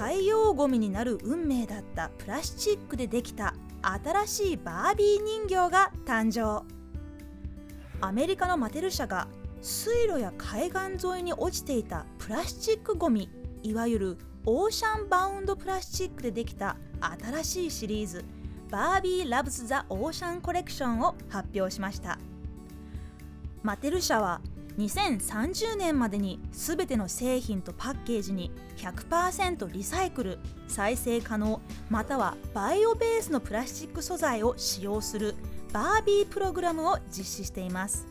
海洋ゴミになる運命だったプラスチックでできた新しいバービー人形が誕生。アメリカのマテル社が水路や海岸沿いに落ちていたプラスチックゴミいわゆるオーシャンバウンドプラスチックでできた新しいシリーズバービー・ラブズ・ザ・オーシャン・コレクションを発表しました。マテル社は2030年までに全ての製品とパッケージに100%リサイクル再生可能またはバイオベースのプラスチック素材を使用するバービープログラムを実施しています。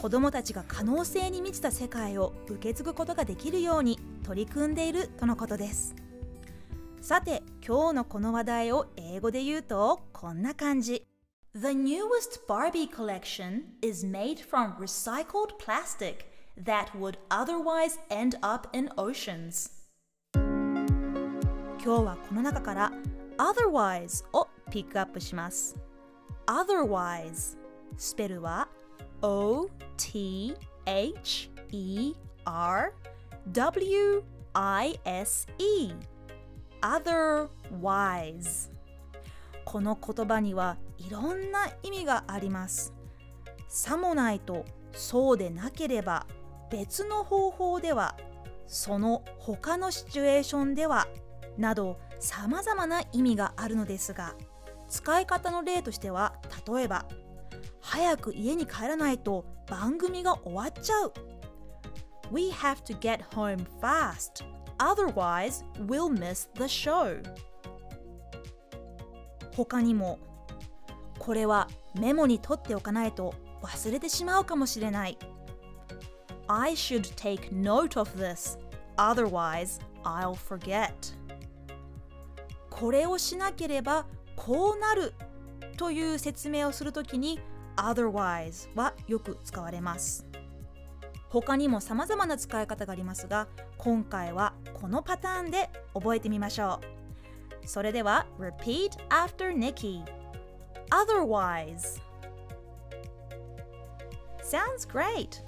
子どもたちが可能性に満ちた世界を受け継ぐことができるように取り組んでいるとのことです。さて今日のこの話題を英語で言うとこんな感じ。The newest Barbie collection is made from recycled plastic that would otherwise end up in oceans 今日はこの中から otherwise をピックアップします otherwise スペルは O T H E R W I S E otherwise この言葉には いろんな意味があります。さもないとそうでなければ別の方法ではその他のシチュエーションではなどさまざまな意味があるのですが使い方の例としては例えば早く家に帰らないと番組が終わっちゃう。We have to get home fast otherwise we'll miss the show. 他にもこれはメモに取っておかないと忘れてしまうかもしれない。I should take note of this otherwise I'll forget. これをしなければこうなるという説明をするときに otherwise はよく使われます。他にも様々な使い方がありますが今回はこのパターンで覚えてみましょう。それでは repeat after Nikki otherwise. Sounds great.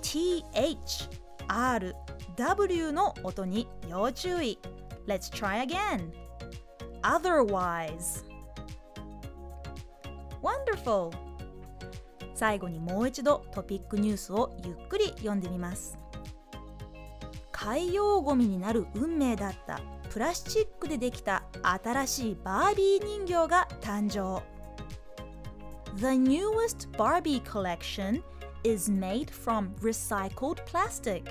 TH R W の音に要注意。Let's try again. Otherwise. Wonderful! 最後にもう一度トピックニュースをゆっくり読んでみます。海洋ゴミになる運命だったプラスチックでできた新しいバービー人形が誕生。The newest Barbie collection is made from recycled plastic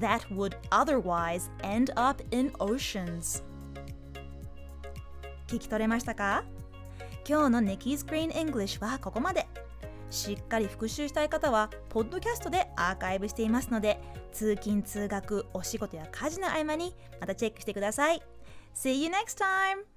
that would otherwise end up in oceans 聞き取れましたか今日の Nikki's Green English はここまでしっかり復習したい方はポッドキャストでアーカイブしていますので通勤通学お仕事や家事の合間にまたチェックしてください See you next time!